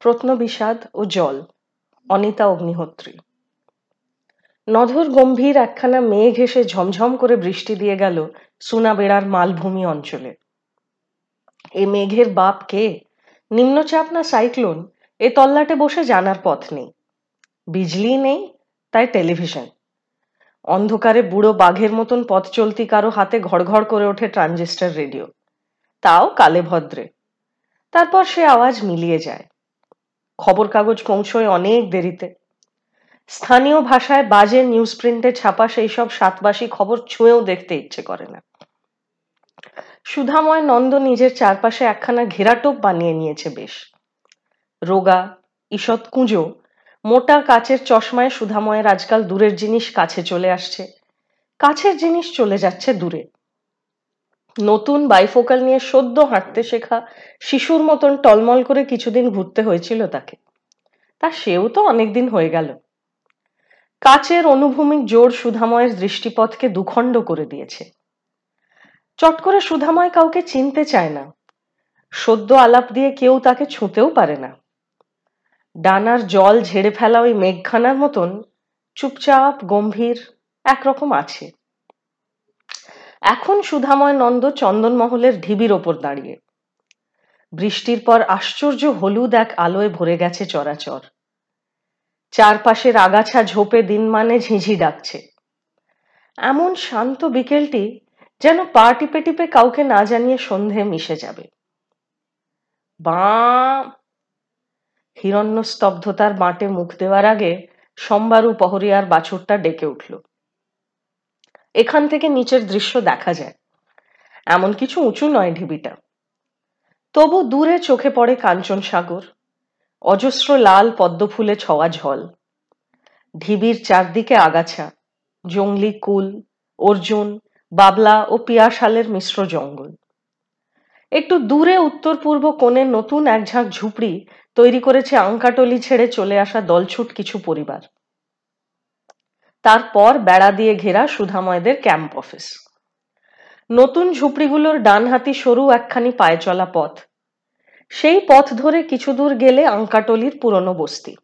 প্রত্নবিষাদ ও জল, অনিতা অগ্নিহোত্রী। নধর গম্ভীর একখানা মেঘ এসে ঝমঝম করে বৃষ্টি দিয়ে গেল সুনাবেড়ার মালভূমি অঞ্চলে। এ মেঘের বাপ কে? নিম্নচাপ না সাইক্লোন? এ তল্লাটে বসে জানার পথ নেই। বিজলি নেই, তাই টেলিভিশন। অন্ধকারে বুড়ো বাঘের মতন পথ চলতি কারও হাতে ঘড়ঘড় করে ওঠে ট্রানজিস্টার রেডিও। তাও কালে ভদ্রে তারপর সে আওয়াজ মিলিয়ে যায়। খবর কাগজ পৌঁছয় অনেক দেরিতে। স্থানীয় ভাষায় বাজে নিউজ প্রিন্টে ছাপা সেই সব সাতবাসী খবর ছুঁয়েও দেখতে ইচ্ছে করে না। সুধাময় নন্দ নিজের চারপাশে একখানা ঘেরাটোপ বানিয়ে নিয়েছে বেশ। রোগা, ঈষৎ কুঁজো, মোটা কাচের চশমায় সুধাময়ের আজকাল দূরের জিনিস কাছে চলে আসছে। কাছের জিনিস চলে যাচ্ছে দূরে। নতুন বাইফোকাল নিয়ে সদ্য হাঁটতে শেখা শিশুর মতন টলমল করে কিছুদিন ঘুরতে হয়েছিল তাকে। তা সেও তো অনেকদিন হয়ে গেল। কাচের অনুভূমিক জোর সুধাময়ের দৃষ্টিপথকে দুখণ্ড করে দিয়েছে। চট করে সুধাময় কাউকে চিনতে চায় না। সদ্য আলাপ দিয়ে কেউ তাকে ছুঁতেও পারে না। ডানার জল ঝেড়ে ফেলা ওই মেঘখানার মতন চুপচাপ, গম্ভীর, একরকম আছে। এখন সুধাময় নন্দ চন্দনমহলের ঢিবির ওপর দাঁড়িয়ে। বৃষ্টির পর আশ্চর্য হলুদ এক আলোয় ভরে গেছে চরাচর। চারপাশের আগাছা ঝোপে দিন মানে ঝিঝি ডাকছে। এমন শান্ত বিকেলটি যেন পা টিপে টিপে কাউকে না জানিয়ে সন্ধে মিশে যাবে। বাঁ! হিরণ্য স্তব্ধতার বাঁটে মুখ দেওয়ার আগে সম্বারু পহরিয়ার বাছুরটা ডেকে উঠল। এখান থেকে নিচের দৃশ্য দেখা যায়। এমন কিছু উঁচু নয় ঢিবিটা। তবু দূরে চোখে পড়ে কাঞ্চন সাগর, অজস্র লাল পদ্ম ফুলে ছওয়া ঝল। ঢিবির চারদিকে আগাছা, জঙ্গলি কুল, অর্জুন, বাবলা ও পিয়াশালের মিশ্র জঙ্গল। একটু দূরে উত্তর পূর্ব কোণে নতুন এক ঝাঁক ঝুপড়ি তৈরি করেছে আঙ্কাটলি ছেড়ে চলে আসা দলছুট কিছু পরিবার। তারপর বেড়া দিয়ে ঘেরা সুধাময়দের ক্যাম্প অফিস। নতুন ঝুপড়িগুলোর ডান হাতি সরু একখানি পায়ে চলা পথ। সেই পথ ধরে কিছু দূর গেলে আঙ্কাটলির পুরনো বস্তি।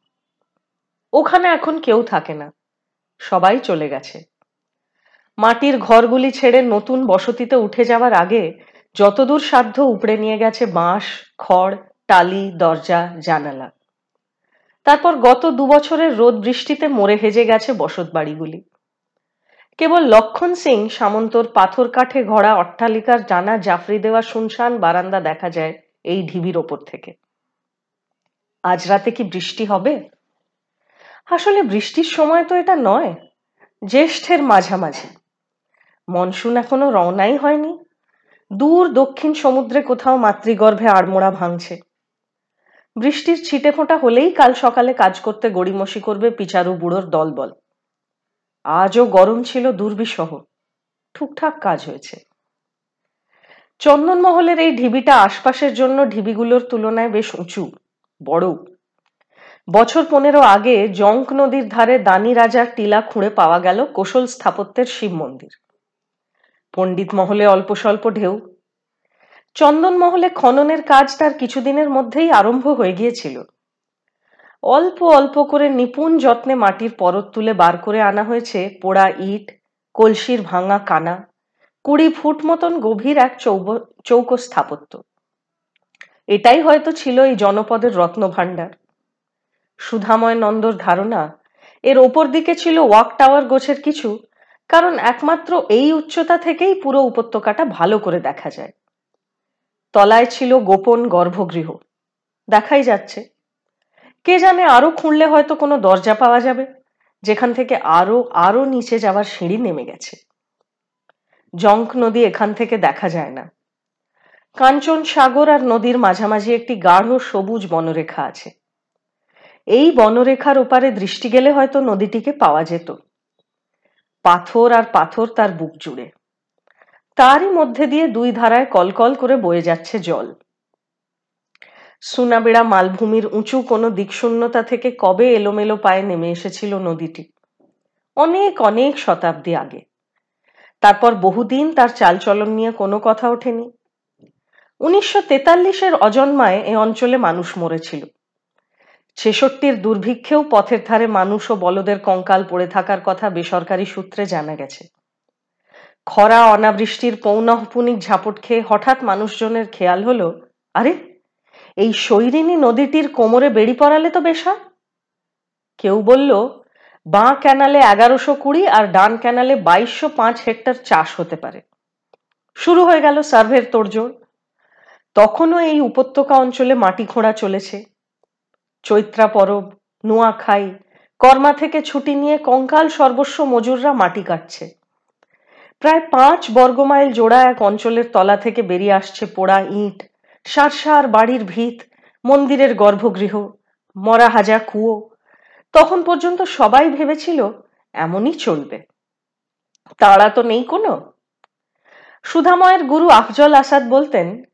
ওখানে এখন কেউ থাকে না। সবাই চলে গেছে। মাটির ঘরগুলি ছেড়ে নতুন বসতিতে উঠে যাওয়ার আগে যতদূর সাধ্য উপড়ে নিয়ে গেছে বাঁশ, খড়, টালি, দরজা, জানালা। তারপর গত দু বছরের রোদ বৃষ্টিতে মরে হেজে গেছে বসত বাড়িগুলি। কেবল লক্ষণ সিং সামন্তর পাথর কাঠে ঘোড়া অট্টালিকার জানা জাফরি দেওয়া শুনশান বারান্দা দেখা যায় এই ঢিবির ওপর থেকে। আজ রাতে কি বৃষ্টি হবে? আসলে বৃষ্টির সময় তো এটা নয়, জ্যেষ্ঠের মাঝামাঝি। মনসুন এখনও রওনাই হয়নি। দূর দক্ষিণ সমুদ্রে কোথাও মাতৃগর্ভে আড়মোড়া ভাঙছে। বৃষ্টির ছিটে ফোঁটা হলেই কাল সকালে কাজ করতে গড়িমসি করবে পিচারু বুড়োর দলবল। আজও গরম ছিল দুর্বিসহ ঠিকঠাক কাজ হয়েছে। চন্দনমহলের এই ঢিবিটা আশপাশের জন্য ঢিবিগুলোর তুলনায় বেশ উঁচু, বড়। বছর পনেরো আগে জঙ্ক নদীর ধারে দানি রাজার টিলা খুঁড়ে পাওয়া গেল কোশল স্থাপত্যের শিব মন্দির। পণ্ডিত মহলে অল্প স্বল্প ঢেউ চন্দন মহলে খননের কাজ তার কিছুদিনের মধ্যেই আরম্ভ হয়ে গিয়েছিল। অল্প অল্প করে নিপুণ যত্নে মাটির পরত তুলে বার করে আনা হয়েছে পোড়া ইট, কলসির ভাঙা কানা, কুড়ি ফুট মতন গভীর এক চৌকো স্থাপত্য। এটাই হয়তো ছিল এই জনপদের রত্ন ভাণ্ডার সুধাময় নন্দর ধারণা, এর ওপর দিকে ছিল ওয়াক টাওয়ার গোছের কিছু, কারণ একমাত্র এই উচ্চতা থেকেই পুরো উপত্যকাটা ভালো করে দেখা যায়। তলায় ছিল গোপন গর্ভগৃহ। দেখাই যাচ্ছে। কে জানে আরও খুঁড়লে হয়তো কোনো দরজা পাওয়া যাবে, যেখান থেকে আরও আরও নিচে যাওয়ার সিঁড়ি নেমে গেছে। জঙ্ক নদী এখান থেকে দেখা যায় না। কাঞ্চন সাগর আর নদীর মাঝামাঝি একটি গাঢ় সবুজ বনরেখা আছে। এই বনরেখার ওপারে দৃষ্টি গেলে হয়তো নদীটিকে পাওয়া যেত। পাথর আর পাথর তার বুক জুড়ে। তারই মধ্যে দিয়ে দুই ধারায় কলকল করে বয়ে যাচ্ছে জল। সুনাবেড়া মালভূমির উঁচু কোনো দিকশূন্যতা থেকে কবে এলোমেলো পায়ে নেমে এসেছিল নদীটি? অনেক অনেক শতাব্দী আগে। তারপর বহুদিন তার চালচলন নিয়ে কোনো কথা ওঠেনি। উনিশশো তেতাল্লিশের অজন্মায় এ অঞ্চলে মানুষ মরেছিল। ছেষট্টির দুর্ভিক্ষেও পথের ধারে মানুষ ও বলদের কঙ্কাল পড়ে থাকার কথা বেসরকারি সূত্রে জানা গেছে। খরা, অনাবৃষ্টির পৌনঃপুনিক ঝাপট খেয়ে হঠাৎ মানুষজনের খেয়াল হলো, আরে, এই শৈরিনী নদীটির কোমরে বেড়ি পড়ালে তো বেশ। কেউ বলল, বাঁ ক্যানালে এগারোশো কুড়ি আর ডান ক্যানালে বাইশশো পাঁচ হেক্টর চাষ হতে পারে। শুরু হয়ে গেল সার্ভের তোড়জোড়। তখনও এই উপত্যকা অঞ্চলে মাটি খোঁড়া চলেছে। চৈত্রা পরব, নোয়াখাই, কর্মা থেকে ছুটি নিয়ে কঙ্কাল সর্বস্ব মজুররা মাটি কাটছে। প্রায় পাঁচ বর্গমাইল জোড়া এক অঞ্চলের তলা থেকে বেরিয়ে আসছে পোড়া ইট, সারসার বাড়ির ভিত, মন্দিরের গর্ভগৃহ, মরা হাজা কুয়ো। তখন পর্যন্ত সবাই ভেবেছিল, এমনই চলবে। তাড়া তো নেই কোনো। সুধাময়ের গুরু আফজল আসাদ বলতেন,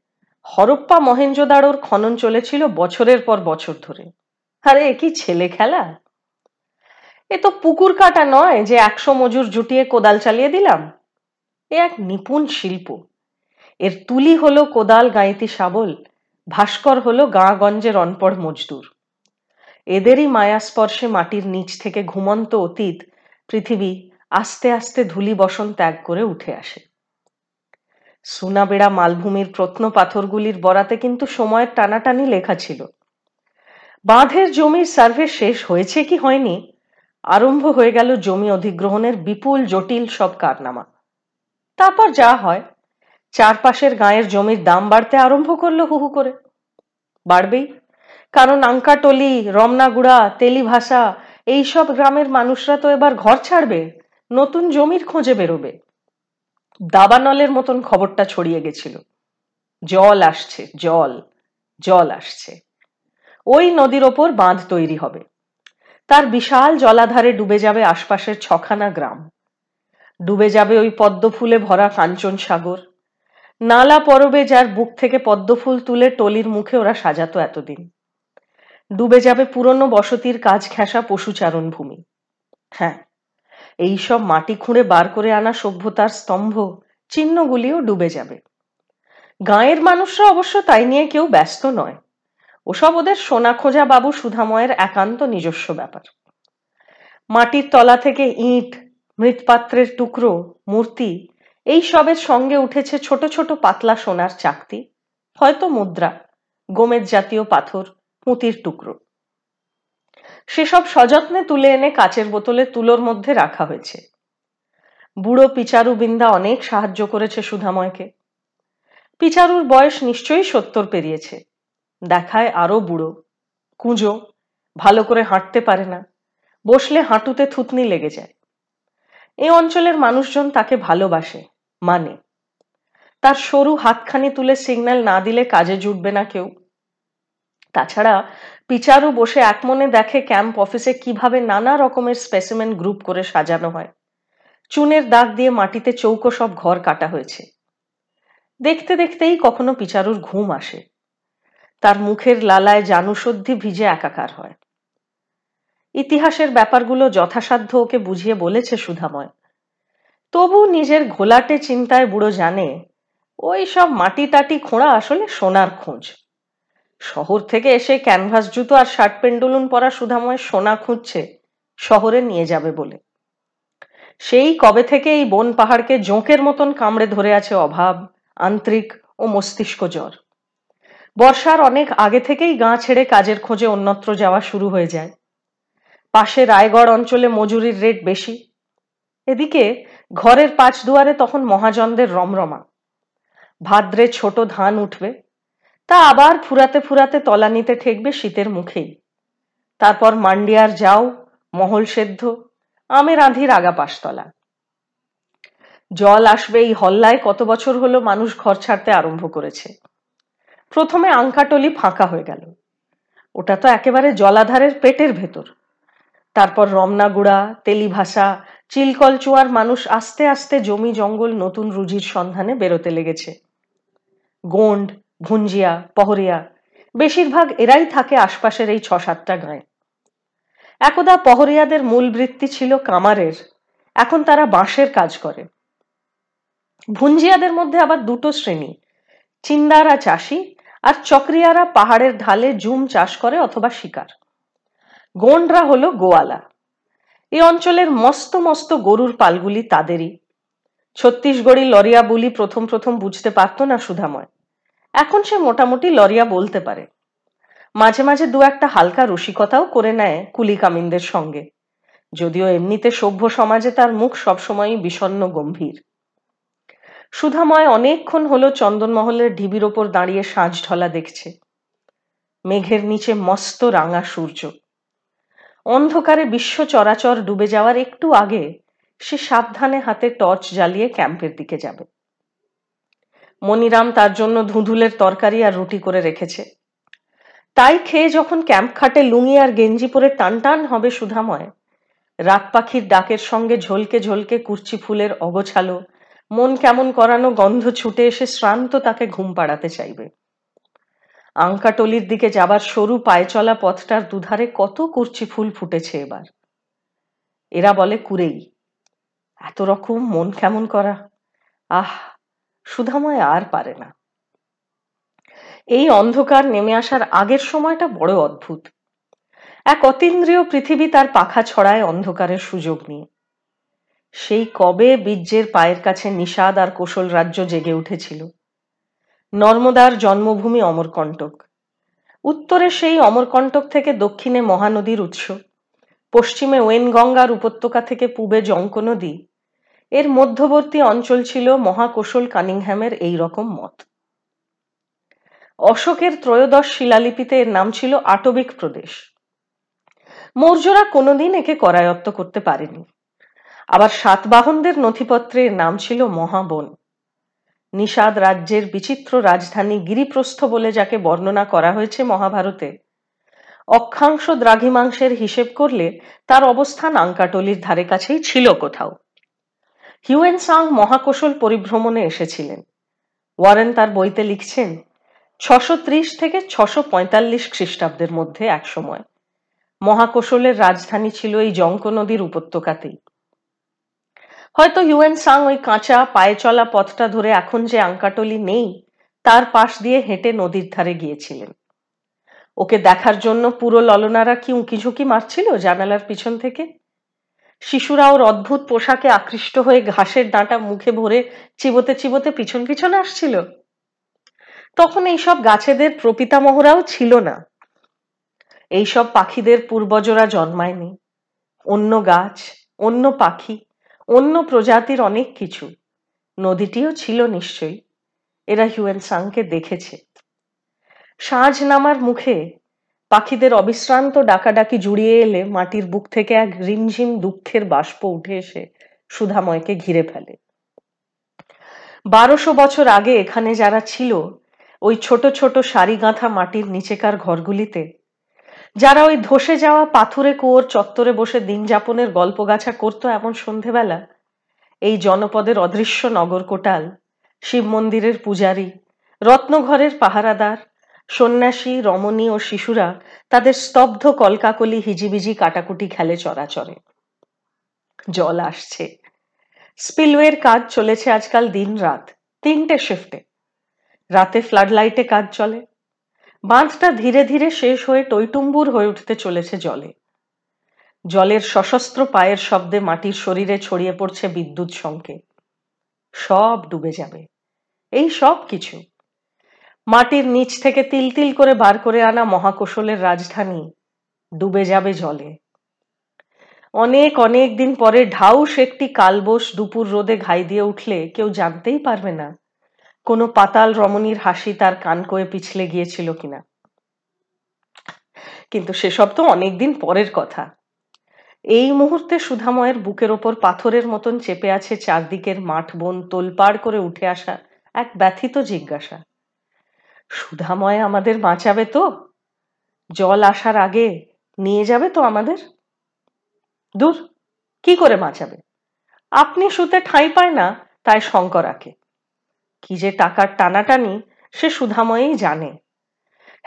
হরপ্পা মহেঞ্জোদাড়োর খনন চলেছিল বছরের পর বছর ধরে। আরে কি ছেলে খেলা? এ তো পুকুর কাটা নয় যে একশো মজুর জুটিয়ে কোদাল চালিয়ে দিলাম। এ এক নিপুণ শিল্প। এর তুলি হলো কোদাল গাঁইতি শাবল, ভাস্কর হলো গাঁগঞ্জের অনপড় মজদুর। এদেরই মায়াস্পর্শে মাটির নিচ থেকে ঘুমন্ত অতীত পৃথিবী আস্তে আস্তে ধুলি বসন ত্যাগ করে উঠে আসে। সুনাবেড়া মালভূমির প্রত্ন পাথরগুলির বরাতে কিন্তু সময়ের টানাটানি লেখা ছিল। বাঁধের জমির সার্ভে শেষ হয়েছে কি হয়নি? আরম্ভ হয়ে গেল জমি অধিগ্রহণের বিপুল জটিল সব কারনামা। তারপর যা হয়, চারপাশের গায়ের জমির দাম বাড়তে আরম্ভ করল হুহু করে। বাড়বেই, কারণ আঙ্কাটলি, রমনাগুড়া, তেলিভাষা, এইসব গ্রামের মানুষরা তো এবার ঘর ছাড়বে, নতুন জমির খোঁজে বেরোবে। দাবানলের মতন খবরটা ছড়িয়ে গেছিল। জল আসছে, জল জল আসছে। ওই নদীর ওপর বাঁধ তৈরি হবে। তার বিশাল জলাধারে ডুবে যাবে আশপাশের ছখানা গ্রাম। ডুবে যাবে ওই পদ্ম ফুলে ভরা কাঞ্চন সাগর। নালা পরবে যার বুক থেকে পদ্ম ফুল তুলে টলির মুখে ওরা সাজাতো এতদিন। ডুবে যাবে পুরনো বসতির কাজ ঘেঁষা পশুচারণ ভূমি। হ্যাঁ এই সব মাটি খুঁড়ে বার করে আনা সভ্যতার স্তম্ভ, চিহ্নগুলিও ডুবে যাবে। গাঁয়ের মানুষরা অবশ্য তাই নিয়ে কেউ ব্যস্ত নয়। ওসব ওদের সোনা খোঁজা বাবু সুধাময়ের একান্ত নিজস্ব ব্যাপার। মাটির তলা থেকে ইট মৃৎপাত্রের টুকরো, মূর্তি, এই সবের সঙ্গে উঠেছে ছোট ছোট পাতলা সোনার চাকতি, হয়তো মুদ্রা গোমেদ জাতীয় পাথর, পুঁতির টুকরো। সেসব সযত্নে তুলে এনে কাচের বোতলে তুলোর মধ্যে রাখা হয়েছে। বুড়ো পিচারু বিন্দা অনেক সাহায্য করেছে সুধাময়কে। পিচারুর বয়স নিশ্চয়ই সত্তর পেরিয়েছে। দেখায় আরও বুড়ো। কুঁজো, ভালো করে হাঁটতে পারে না। বসলে হাঁটুতে থুতনি লেগে যায়। এ অঞ্চলের মানুষজন তাকে ভালোবাসে মানে। তার সরু হাতখানি তুলে সিগন্যাল না দিলে কাজে জুটবে না কেউ। তাছাড়া পিচারু বসে একমনে দেখে ক্যাম্প অফিসে কীভাবে নানা রকমের স্পেসিমেন গ্রুপ করে সাজানো হয়। চুনের দাগ দিয়ে মাটিতে চৌকো সব ঘর কাটা হয়েছে। দেখতে দেখতেই কখনো পিচারুর ঘুম আসে। তার মুখের লালায় জানুসদ্ধি ভিজে একাকার হয়। ইতিহাসের ব্যাপারগুলো যথাসাধ্য ওকে বুঝিয়ে বলেছে সুধাময়। তবু নিজের ঘোলাটে চিন্তায় বুড়ো জানে, ওই সব মাটি টাটি খোঁড়া আসলে সোনার খোঁজ। শহর থেকে এসে ক্যানভাস জুতো আর শার্ট পেন্ডুলুন পরা সুধাময় সোনা খুঁজছে, শহরে নিয়ে যাবে বলে। সেই কবে থেকে এই বন পাহাড়কে জোঁকের মতন কামড়ে ধরে আছে অভাব, আন্তরিক ও মস্তিষ্ক জ্বর। বর্ষার অনেক আগে থেকেই গাঁ ছেড়ে কাজের খোঁজে অন্যত্র যাওয়া শুরু হয়ে যায়। পাশে রায়গড় অঞ্চলে মজুরির রেট বেশি। এদিকে ঘরের পাঁচ দুয়ারে তখন মহাজনদের রমরমা। ভাদ্রে ছোট ধান উঠবে, তা আবার ফুরাতে ফুরাতে তলানিতে ঠেকবে শীতের মুখেই। তারপর মান্ডিয়ার যাও, মহল সেদ্ধ আমের আঁধির আগা পাশতলা জল আসবে এই হল্লায় কত বছর হলো মানুষ ঘর ছাড়তে আরম্ভ করেছে। প্রথমে আঙ্কাটলি ফাঁকা হয়ে গেল। ওটা তো একেবারে জলাধারের পেটের ভেতর। তারপর রমনাগুড়া তেলিভাষা, চিলকল চুয়ার মানুষ আস্তে আস্তে জমি জঙ্গল নতুন রুজির সন্ধানে বেরোতে লেগেছে। গোন্ড ভুঞ্জিয়া পহরিয়া, বেশিরভাগ এরাই থাকে আশপাশের এই ছ সাতটা গাঁয়ে। একদা পহরিয়াদের মূল বৃত্তি ছিল কামারের, এখন তারা বাঁশের কাজ করে। ভুঞ্জিয়াদের মধ্যে আবার দুটো শ্রেণি, চিন্দারা চাষি আর চক্রিয়ারা পাহাড়ের ঢালে জুম চাষ করে অথবা শিকার। গোন্ডরা হলো গোয়ালা। এই অঞ্চলের মস্ত মস্ত গরুর পালগুলি তাদেরই। ছত্তিশগড়ি লরিয়া বলি প্রথম প্রথম বুঝতে পারত না সুধাময়। এখন সে মোটামুটি লরিয়া বলতে পারে। মাঝে মাঝে দু একটা হালকা রসিকতাও করে নেয় কুলি কামিনদের সঙ্গে। যদিও এমনিতে সভ্য সমাজে তার মুখ সবসময়ই বিষণ্ন গম্ভীর। সুধাময় অনেকক্ষণ হলো চন্দনমহলের ঢিবির ওপর দাঁড়িয়ে সাঁঝ ঢলা দেখছে। মেঘের নিচে মস্ত রাঙা সূর্য। অন্ধকারে বিশ্ব চরাচর ডুবে যাওয়ার একটু আগে সে সাবধানে হাতে টর্চ জ্বালিয়ে ক্যাম্পের দিকে যাবে। মনিরাম তার জন্য ধুঁধুলের তরকারি আর রুটি করে রেখেছে। তাই খেয়ে যখন ক্যাম্প খাটে লুঙি আর গেঞ্জি পরে টান টান হবে সুধাময়, রাত পাখির ডাকের সঙ্গে ঝলকে ঝলকে কুর্চি ফুলের অগোছালো, মন কেমন করানো গন্ধ ছুটে এসে শ্রান্ত তাকে ঘুম পাড়াতে চাইবে। আঙ্কাটলির দিকে যাবার সরু পায়ে চলা পথটার দুধারে কত কুর্চি ফুল ফুটেছে এবার। এরা বলে কুরেই। এত রকম মন কেমন করা? আহ, সুধাময় আর পারে না। এই অন্ধকার নেমে আসার আগের সময়টা বড় অদ্ভুত। এক অতীন্দ্রিয় পৃথিবী তার পাখা ছড়ায় অন্ধকারের সুযোগ নিয়ে। সেই কবে বীর্যের পায়ের কাছে নিষাদ আর কোশল রাজ্য জেগে উঠেছিল। নর্মদার জন্মভূমি অমরকণ্টক উত্তরে সেই অমরকণ্টক থেকে দক্ষিণে মহানদীর উৎস। পশ্চিমে ওয়েনগঙ্গার উপত্যকা থেকে পূবে জঙ্ক নদী। এর মধ্যবর্তী অঞ্চল ছিল মহাকোশল কানিংহ্যামের এই রকম মত। অশোকের ত্রয়োদশ শিলালিপিতে এর নাম ছিল আটবিক প্রদেশ। মৌর্যরা কোনোদিন একে করায়ত্ত করতে পারেনি। আবার সাতবাহনদের নথিপত্রে এর নাম ছিল মহাবন। নিষাদ রাজ্যের বিচিত্র রাজধানী গিরিপ্রস্থ বলে যাকে বর্ণনা করা হয়েছে মহাভারতে। অক্ষাংশ দ্রাঘিমাংশের হিসেব করলে তার অবস্থান আঙ্কাটলির ধারে কাছেই ছিল কোথাও। হিউয়েন সাং মহাকৌশল পরিভ্রমণে এসেছিলেন। ওয়ারেন তার বইতে লিখছেন, ছশো ত্রিশ থেকে ছশো পঁয়তাল্লিশ খ্রিস্টাব্দের মধ্যে এক সময় মহাকৌশলের রাজধানী ছিল এই জঙ্ক নদীর উপত্যকাতেই। হয়তো ইউএন সাং ওই কাঁচা পায়ে চলা পথটা ধরে এখন যে আঙ্কাটলি নেই, তার পাশ দিয়ে হেঁটে নদীর ধারে গিয়েছিলেন। ওকে দেখার জন্য পুরো ললনারা কি উঁকি ঝুঁকি মারছিল জানালার পিছন থেকে? শিশুরা ওর অদ্ভুত পোশাকে আকৃষ্ট হয়ে ঘাসের ডাঁটা মুখে ভরে চিবোতে চিবোতে পিছন পিছন আসছিল। তখন এইসব গাছেদের প্রপিতামহরাও ছিল না। এইসব পাখিদের পূর্বজরা জন্মায়নি। অন্য গাছ, অন্য পাখি অন্য প্রজাতির অনেক কিছু। নদীটিও ছিল নিশ্চয়ই। এরা হিউয়েন সাংকে দেখেছে। সাঁঝ নামার মুখে পাখিদের অবিশ্রান্ত ডাকাডাকি জুড়িয়ে এলে মাটির বুক থেকে এক রিমঝিম দুঃখের বাষ্প উঠে এসে সুধাময়কে ঘিরে ফেলে। বারোশো বছর আগে এখানে যারা ছিল, ওই ছোট ছোট সারি গাঁথা মাটির নিচেকার ঘরগুলিতে যারা ওই ধসে যাওয়া পাথুরে কুয়োর চত্বরে বসে দিন যাপনের গল্পগাছা করতো এমন সন্ধেবেলা? এই জনপদের অদৃশ্য নগর কোটাল, শিব মন্দিরের পূজারী, রত্নঘরের পাহারাদার, সন্ন্যাসী, রমণী ও শিশুরা তাদের স্তব্ধ কলকাকলি হিজিবিজি কাটাকুটি খেলে চরাচরে। জল আসছে। স্পিলওয়ের কাজ চলেছে আজকাল দিন রাত তিনটে শিফটে। রাতে ফ্লাড লাইটে কাজ চলে। বাঁধটা ধীরে ধীরে শেষ হয়ে টৈটুম্বুর হয়ে উঠতে চলেছে জলে। জলের সশস্ত্র পায়ের শব্দে মাটির শরীরে ছড়িয়ে পড়ছে বিদ্যুৎ সংকেত। সব ডুবে যাবে। এই সব কিছু। মাটির নিচ থেকে তিল তিল করে বার করে আনা মহাকৌশলের রাজধানী ডুবে যাবে জলে। অনেক অনেক দিন পরে ঢাউস একটি কালবোস দুপুর রোদে ঘাই দিয়ে উঠলে কেউ জানতেই পারবে না কোনো পাতাল রমণীর হাসি তার কান কয়ে পিছলে গিয়েছিল কিনা। কিন্তু সেসব তো অনেকদিন পরের কথা। এই মুহূর্তে সুধাময়ের বুকের ওপর পাথরের মতন চেপে আছে চারদিকের মাঠ বন তোলপাড় করে উঠে আসা এক ব্যথিত জিজ্ঞাসা। সুধাময় আমাদের বাঁচাবে তো? জল আসার আগে নিয়ে যাবে তো আমাদের? দূর, কি করে বাঁচাবে? আপনি শুতে ঠাঁই পায় না, তাই শঙ্কর আঁকে কি যে টাকার টানাটানি সে সুধাময়েই জানে।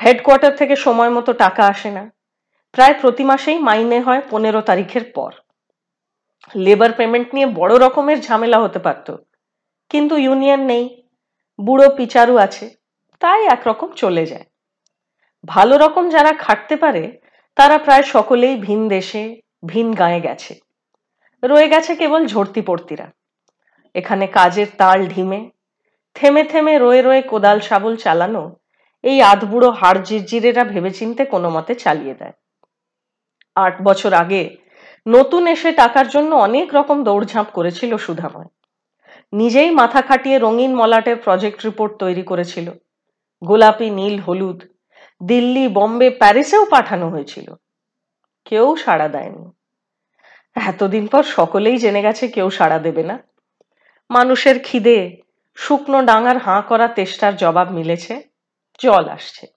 হেডকোয়ার্টার থেকে সময় মতো টাকা আসে না। প্রায় প্রতি মাসেই মাইনে হয় পনেরো তারিখের পর। লেবার পেমেন্ট নিয়ে বড় রকমের ঝামেলা হতে পারত। কিন্তু ইউনিয়ন নেই। বুড়ো পিচারু আছে। তাই একরকম চলে যায়। ভালো রকম যারা খাটতে পারে, তারা প্রায় সকলেই ভিন দেশে, ভিন গায়ে গেছে। রয়ে গেছে কেবল ঝর্তি পড়তিরা। এখানে কাজের তাল ঢিমে থেমে থেমে রয়ে রয়ে কোদাল শাবল চালানো, এই আধবুড়ো হাড় জিরজিরেরা ভেবেচিন্তে কোনো মতে চালিয়ে দেয়। আট বছর আগে নতুন এসে টাকার জন্য অনেক রকম দৌড়ঝাঁপ করেছিল সুধাময়। নিজেই মাথা খাটিয়ে রঙিন মলাটের প্রজেক্ট রিপোর্ট তৈরি করেছিল। গোলাপি, নীল, হলুদ, দিল্লি, বম্বে, প্যারিসেও পাঠানো হয়েছিল। কেউ সাড়া দেয়নি। এতদিন পর সকলেই জেনে গেছে কেউ সাড়া দেবে না। মানুষের খিদে শুকনো ডাঙার হাঁ করা তেষ্টার জবাব মিলেছে, জল আসছে।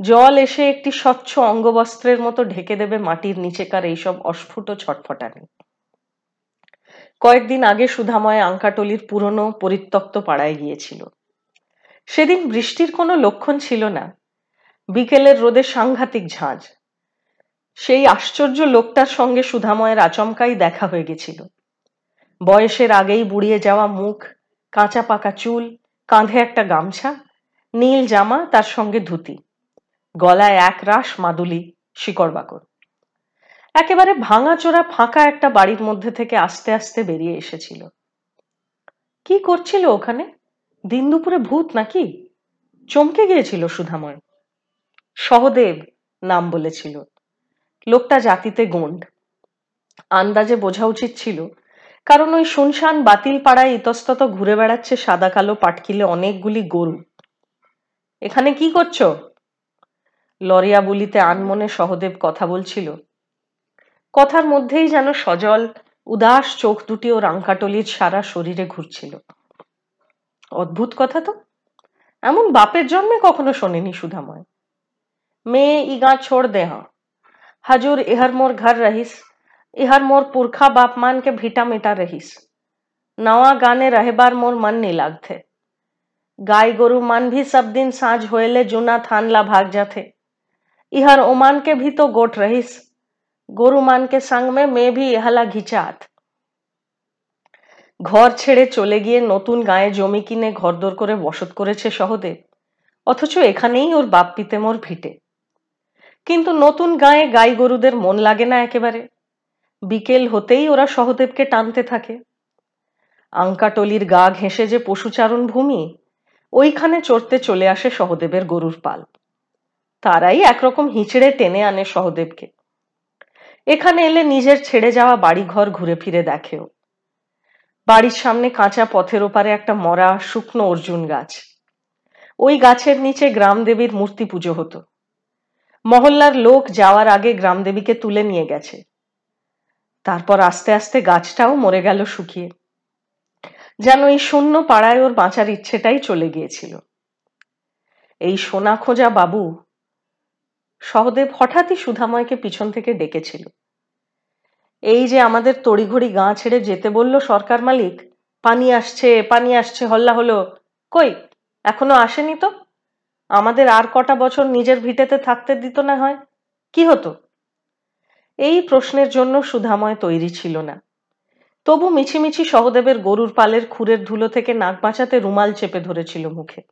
জল এসে একটি স্বচ্ছ অঙ্গবস্ত্রের মতো ঢেকে দেবে মাটির নিচেকার এইসব অস্ফুট ছটফটানি। কয়েকদিন আগে সুধাময় আঙ্কাটলির পুরনো পরিত্যক্ত পাড়ায় গিয়েছিল। সেদিন বৃষ্টির কোনো লক্ষণ ছিল না। বিকেলের রোদে সাংঘাতিক ঝাঁঝ সেই আশ্চর্য লোকটার সঙ্গে সুধাময়ের আচমকাই দেখা হয়ে গেছিল। বয়সের আগেই বুড়িয়ে যাওয়া মুখ কাঁচা পাকা চুল, কাঁধে একটা গামছা, নীল জামা, তার সঙ্গে ধুতি। গলায় এক রাস মাদুলি, শিকড় বাকড় একেবারে ভাঙাচোরা ফাঁকা একটা বাড়ির মধ্যে থেকে আস্তে আস্তে বেরিয়ে এসেছিল। কি করছিল ওখানে? দিন দুপুরে ভূত নাকি? চমকে গিয়েছিল সুধাময়। সহদেব নাম বলেছিল। লোকটা জাতিতে গন্ড আন্দাজে বোঝা উচিত ছিল কারণ ওই শুনশান বাতিল পাড়ায় ইতস্তত ঘুরে বেড়াচ্ছে সাদা কালো পাটকিলে অনেকগুলি গরু। এখানে কি করছ? লরিয়া বলিতে আনমনে সহদেব কথা বলছিল। কথার মধ্যেই যেন সজল, উদাস চোখ দুটি ও রাঙ্কাটলির সারা শরীরে ঘুরছিল। অদ্ভুত কথা তো। এমন বাপের জন্মে কখনো শোনেনি সুধাময়। মেয়ে, ইগা, ছোড় দেহা। হাজুর, ইহার মোর ঘর রহিস। ইহার মোর পুরখা বাপ মান के ভিটা মিটা রহিস नवा गाने रहबार मोर मन नहीं लागते गाय गोरु मन भी सब दिन साँझ होएले जुना थानला भाग जाते इहर ओमान के भी तो गोट रहिस গরু মানকে সাংমে মেয়ে ভি ইহালা ঘিচাত ঘর ছেড়ে চলে গিয়ে নতুন গায়ে জমি কিনে ঘরদোর করে বসত করেছে সহদেব অথচ এখানেই ওর বাপ পিতেমোর ভিটে কিন্তু নতুন গায়ে গাই গরুদের মন লাগে না একেবারে বিকেল হতেই ওরা সহদেবকে টানতে থাকে। আঙ্কাটলির গা ঘেঁষে যে পশুচারণ ভূমি, ওইখানে চড়তে চলে আসে সহদেবের গরুর পাল। তারাই একরকম হিঁচড়ে টেনে আনে সহদেবকে। এখানে এলে নিজের ছেড়ে যাওয়া বাড়িঘর ঘুরে ফিরে দেখেও। বাড়ির সামনে কাঁচা পথের ওপারে একটা মরা, শুকনো অর্জুন গাছ। ওই গাছের নিচে গ্রাম দেবীর মূর্তি পুজো হতো। মহল্লার লোক যাওয়ার আগে গ্রাম দেবীকে তুলে নিয়ে গেছে। তারপর আস্তে আস্তে গাছটাও মরে গেল শুকিয়ে। যেন এই শূন্য পাড়ায় ওর বাঁচার ইচ্ছেটাই চলে গিয়েছিল। এই সোনা খোঁজা বাবু সহদেব হঠাৎই সুধাময়কে পিছন থেকে ডেকেছিল। এই যে আমাদের তড়িঘড়ি গাঁ ছেড়ে যেতে বলল সরকার মালিক, পানি আসছে পানি আসছে, হল্লা হলো। কই, এখনও আসেনি তো? আমাদের আর কটা বছর নিজের ভিটেতে থাকতে দিত না হয়। কি হতো? এই প্রশ্নের জন্য সুধাময় তৈরি ছিল না। তবু মিছিমিছি সহদেবের গরুর পালের খুরের ধুলো থেকে নাক বাঁচাতে রুমাল চেপে ধরেছিল মুখে।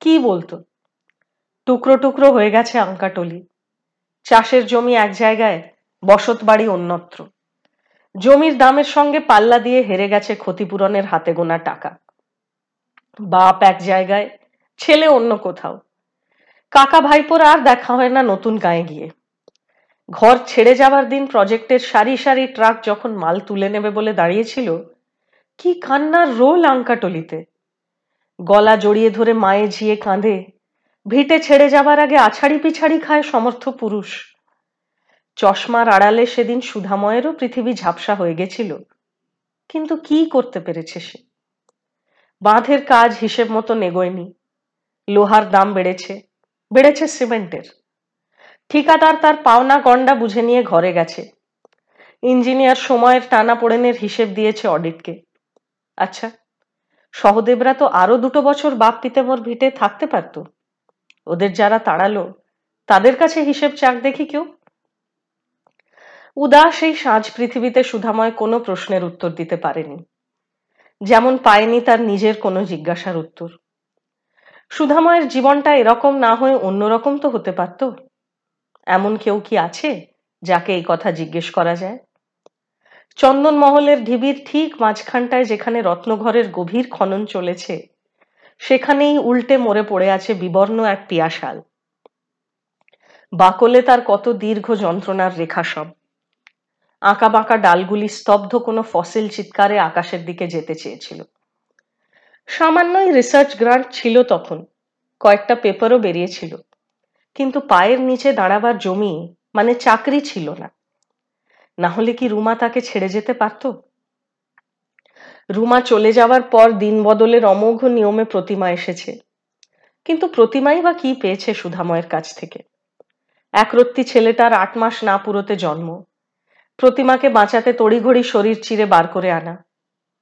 কি বলতো? টুকরো টুকরো হয়ে গেছে আঙ্কাটলি। চাষের জমি এক জায়গায়, বসত বাড়ি অন্যত্র। জমির দামের সঙ্গে পাল্লা দিয়ে হেরে গেছে ক্ষতিপূরণের হাতে গোনা টাকা। বাপ এক জায়গায়, ছেলে অন্য কোথাও। কাকা ভাইপোর আর দেখা হয় না নতুন গায়ে গিয়ে। ঘর ছেড়ে যাবার দিন প্রজেক্টের সারি সারি ট্রাক যখন মাল তুলে নেবে বলে দাঁড়িয়েছিল, কি কান্নার রোল আঙ্কাটলিতে। গলা জড়িয়ে ধরে মায়ে ঝিয়ে কাঁদে, ভিটে ছেড়ে যাবার আগে আছাড়ি পিছাড়ি খায় সমর্থ পুরুষ। চশমার আড়ালে সেদিন সুধাময়েরও পৃথিবী ঝাপসা হয়ে গেছিল, কিন্তু কি করতে পেরেছে সে? বাঁধের কাজ হিসেব মতো নেগোয়নি, লোহার দাম বেড়েছে বেড়েছে সিমেন্টের। ঠিকাদার তার পাওনা গন্ডা বুঝে নিয়ে ঘরে গেছে। ইঞ্জিনিয়ার সময়ের টানা পোড়েনের হিসেব দিয়েছে অডিটকে। আচ্ছা সহদেবরা তো আরও দুটো বছর বাপ পিতেমর ভিটে থাকতে পারত। ওদের যারা তাড়ালো, তাদের কাছে হিসেব চাক দেখি কেউ? উদাস এই সাঁঝ পৃথিবীতে সুধাময় কোনো প্রশ্নের উত্তর দিতে পারেনি। যেমন পায়নি তার নিজের কোনো জিজ্ঞাসার উত্তর। সুধাময়ের জীবনটা এরকম না হয়ে অন্যরকম তো হতে পারত? এমন কেউ কি আছে যাকে এই কথা জিজ্ঞেস করা যায়? চন্দনমহলের ঢিবির ঠিক মাঝখানটায় যেখানে রত্নঘরের গভীর খনন চলেছে, সেখানেই উল্টে মরে পড়ে আছে বিবর্ণ এক পিয়াশাল। বাকলে তার কত দীর্ঘ যন্ত্রণার রেখা সব। আঁকা বাঁকা ডালগুলি স্তব্ধ কোনো ফসিল চিৎকারে আকাশের দিকে যেতে চেয়েছিল। সামান্যই রিসার্চ গ্রান্ট ছিল তখন, কয়েকটা পেপারও বেরিয়েছিল। কিন্তু পায়ের নিচে দাঁড়াবার জমি মানে চাকরি ছিল না। না হলে কি রুমা তাকে ছেড়ে যেতে পারত? রুমা চলে যাওয়ার পর দিন বদলের অমোঘ নিয়মে প্রতিমা এসেছে। কিন্তু প্রতিমাই বা কি পেয়েছে সুধাময়ের কাছ থেকে? একরত্তি ছেলেটার আট মাস না পুরোতে জন্ম। প্রতিমাকে বাঁচাতে তড়িঘড়ি শরীর চিরে বার করে আনা।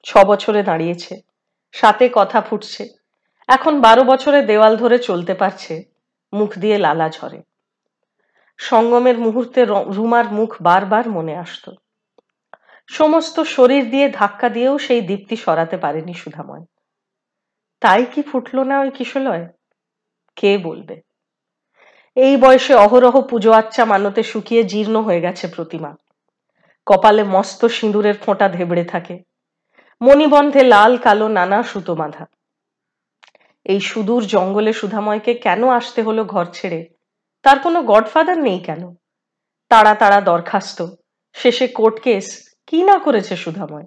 ছ বছরে দাঁড়িয়েছে। সাথে কথা ফুটছে। এখন বারো বছরে দেওয়াল ধরে চলতে পারছে। মুখ দিয়ে লালা ঝরে। সঙ্গমের মুহূর্তে রুমার মুখ বারবার মনে আসত। সমস্ত শরীর দিয়ে ধাক্কা দিয়েও সেই দীপ্তি সরাতে পারেনি সুধাময়। তাই কি ফুটল না ওই কিশলয়? কে বলবে? এই বয়সে অহরহ পুজো আচ্চা মানতে শুকিয়ে জীর্ণ হয়ে গেছে প্রতিমা। কপালে মস্ত সিঁদুরের ফোঁটা ধেবড়ে থাকে। মণিবন্ধে লাল কালো নানা সুতো বাঁধা। এই সুদূর জঙ্গলে সুধাময়কে কেন আসতে হলো ঘর ছেড়ে? তার কোনো গডফাদার নেই কেন? তাড়া তাড়া দরখাস্ত। শেষে কোর্ট কেস। কি না করেছে সুধাময়?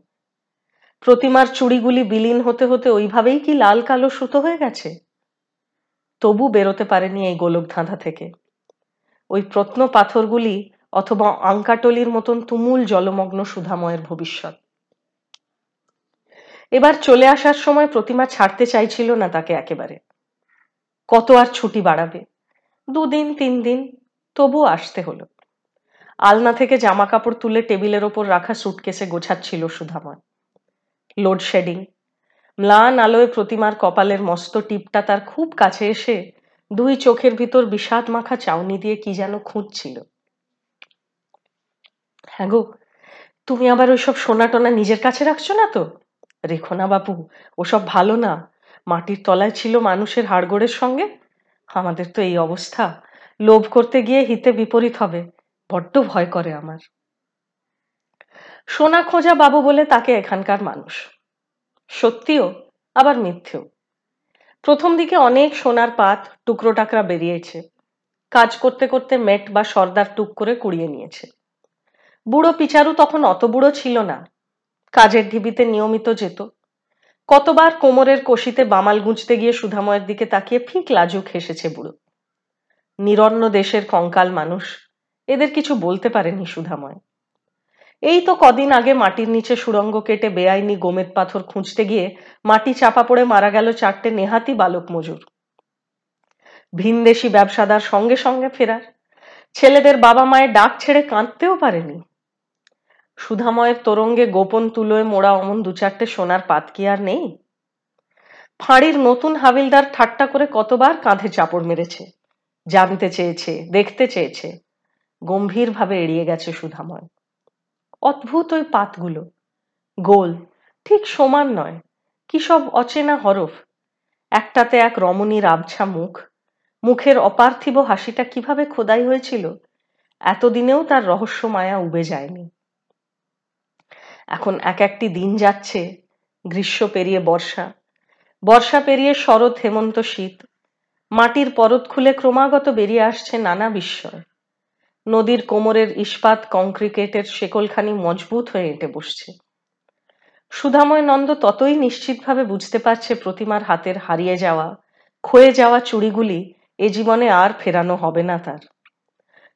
প্রতিমার চুড়িগুলি বিলীন হতে হতে ওইভাবেই কি লাল কালো সুতো হয়ে গেছে? তবু বেরোতে পারেনি এই গোলক ধাঁধা থেকে। ওই প্রত্ন পাথরগুলি অথবা আঙ্কাটলির মতন তুমুল জলমগ্ন সুধাময়ের ভবিষ্যৎ। এবার চলে আসার সময় প্রতিমা ছাড়তে চাইছিল না তাকে একেবারে। কত আর ছুটি বাড়াবে? দুদিন তিন দিন তবু আসতে হলো। আলনা থেকে জামা কাপড় তুলে টেবিলের ওপর রাখা সুটকেসে গোছাচ্ছিল সুধাময়। লোডশেডিং ম্লান আলোয় প্রতিমার কপালের মস্ত টিপটা তার খুব কাছে এসে দুই চোখের ভিতর বিষাদ মাখা চাউনি দিয়ে কি যেন খুঁজছিল। হ্যাঁ গো, তুমি আবার ওইসব সোনা টোনা নিজের কাছে রাখছো না তো? রেখো না বাপু, ওসব ভালো না। মাটির তলায় ছিল মানুষের হাড়গোড়ের সঙ্গে? আমাদের তো এই অবস্থা। লোভ করতে গিয়ে হিতে বিপরীত হবে। বড্ড ভয় করে আমার। সোনা খোঁজা বাবু বলে তাকে এখানকার মানুষ। সত্যিও, আবার মিথ্যেও। প্রথম দিকে অনেক সোনার পাত, টুকরো টাকরা বেরিয়েছে। কাজ করতে করতে মেট বা সর্দার টুক করে কুড়িয়ে নিয়েছে। বুড়ো পিচারু তখন অত বুড়ো ছিল না। কাজের ঢিবিতে নিয়মিত যেত। কতবার কোমরের কষিতে বামাল গুঁজতে গিয়ে সুধাময়ের দিকে তাকিয়ে ফিক লাজুক হেসেছে বুড়ো। নিরন্ন দেশের কঙ্কাল মানুষ, এদের কিছু বলতে পারেনি সুধাময়। এই তো কদিন আগে মাটির নিচে সুরঙ্গ কেটে বেআইনি গোমেদ পাথর খুঁজতে গিয়ে মাটি চাপা পড়ে মারা গেল চারটে নেহাতি বালক মজুর। ভিনদেশি ব্যবসাদার সঙ্গে সঙ্গে ফেরার। ছেলেদের বাবা মায়ের ডাক ছেড়ে কাঁদতেও পারেনি। সুধাময়ের তরঙ্গে গোপন তুলোয় মোড়া অমন দু চারটে সোনার পাত কি আর নেই? ফাঁড়ির নতুন হাবিলদার ঠাট্টা করে কতবার কাঁধে চাপড় মেরেছে। জানতে চেয়েছে, দেখতে চেয়েছে। গম্ভীরভাবে এড়িয়ে গেছে সুধাময়। অদ্ভুত ওই পাতগুলো। গোল, ঠিক সমান নয়। কি সব অচেনা হরফ। একটাতে এক রমণীর আবছা মুখ। মুখের অপার্থিব হাসিটা কীভাবে খোদাই হয়েছিল? এতদিনেও তার রহস্য মায়া উবে যায়নি। এখন এক একটি দিন যাচ্ছে, গ্রীষ্ম পেরিয়ে বর্ষা। বর্ষা পেরিয়ে শরৎ, হেমন্ত, শীত। মাটির পরত খুলে ক্রমাগত বেরিয়ে আসছে নানা বিস্ময়। নদীর কোমরের ইস্পাত কংক্রিকেটের শেকলখানি মজবুত হয়ে এঁটে বসছে। সুধাময় নন্দ ততই নিশ্চিতভাবে বুঝতে পারছে প্রতিমার হাতের হারিয়ে যাওয়া, ক্ষয়ে যাওয়া চুড়িগুলি এ জীবনে আর ফেরানো হবে না তার।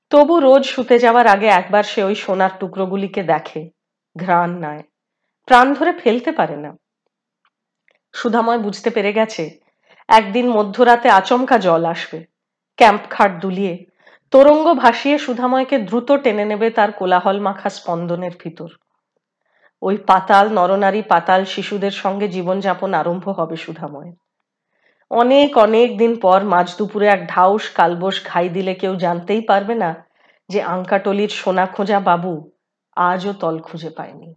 তবু রোজ শুতে যাওয়ার আগে একবার সে ওই সোনার টুকরোগুলিকে দেখে। ঘ্রাণ নয় প্রাণ ধরে ফেলতে পারে না। সুধাময় বুঝতে পেরে গেছে, একদিন মধ্যরাতে আচমকা জল আসবে। ক্যাম্প খাট দুলিয়ে, তরঙ্গ ভাসিয়ে সুধাময়কে দ্রুত টেনে নেবে তার কোলাহল মাখা স্পন্দনের ভিতর। ওই পাতাল নরনারী পাতাল শিশুদের সঙ্গে জীবনযাপন আরম্ভ হবে সুধাময় অনেক অনেক দিন পর মাঝ দুপুরে এক ঢাউস কালবোস ঘাই দিলে কেউ জানতেই পারবে না যে আঙ্কাটলির সোনা খোঁজা বাবু আজও তল খুঁজে পায়নি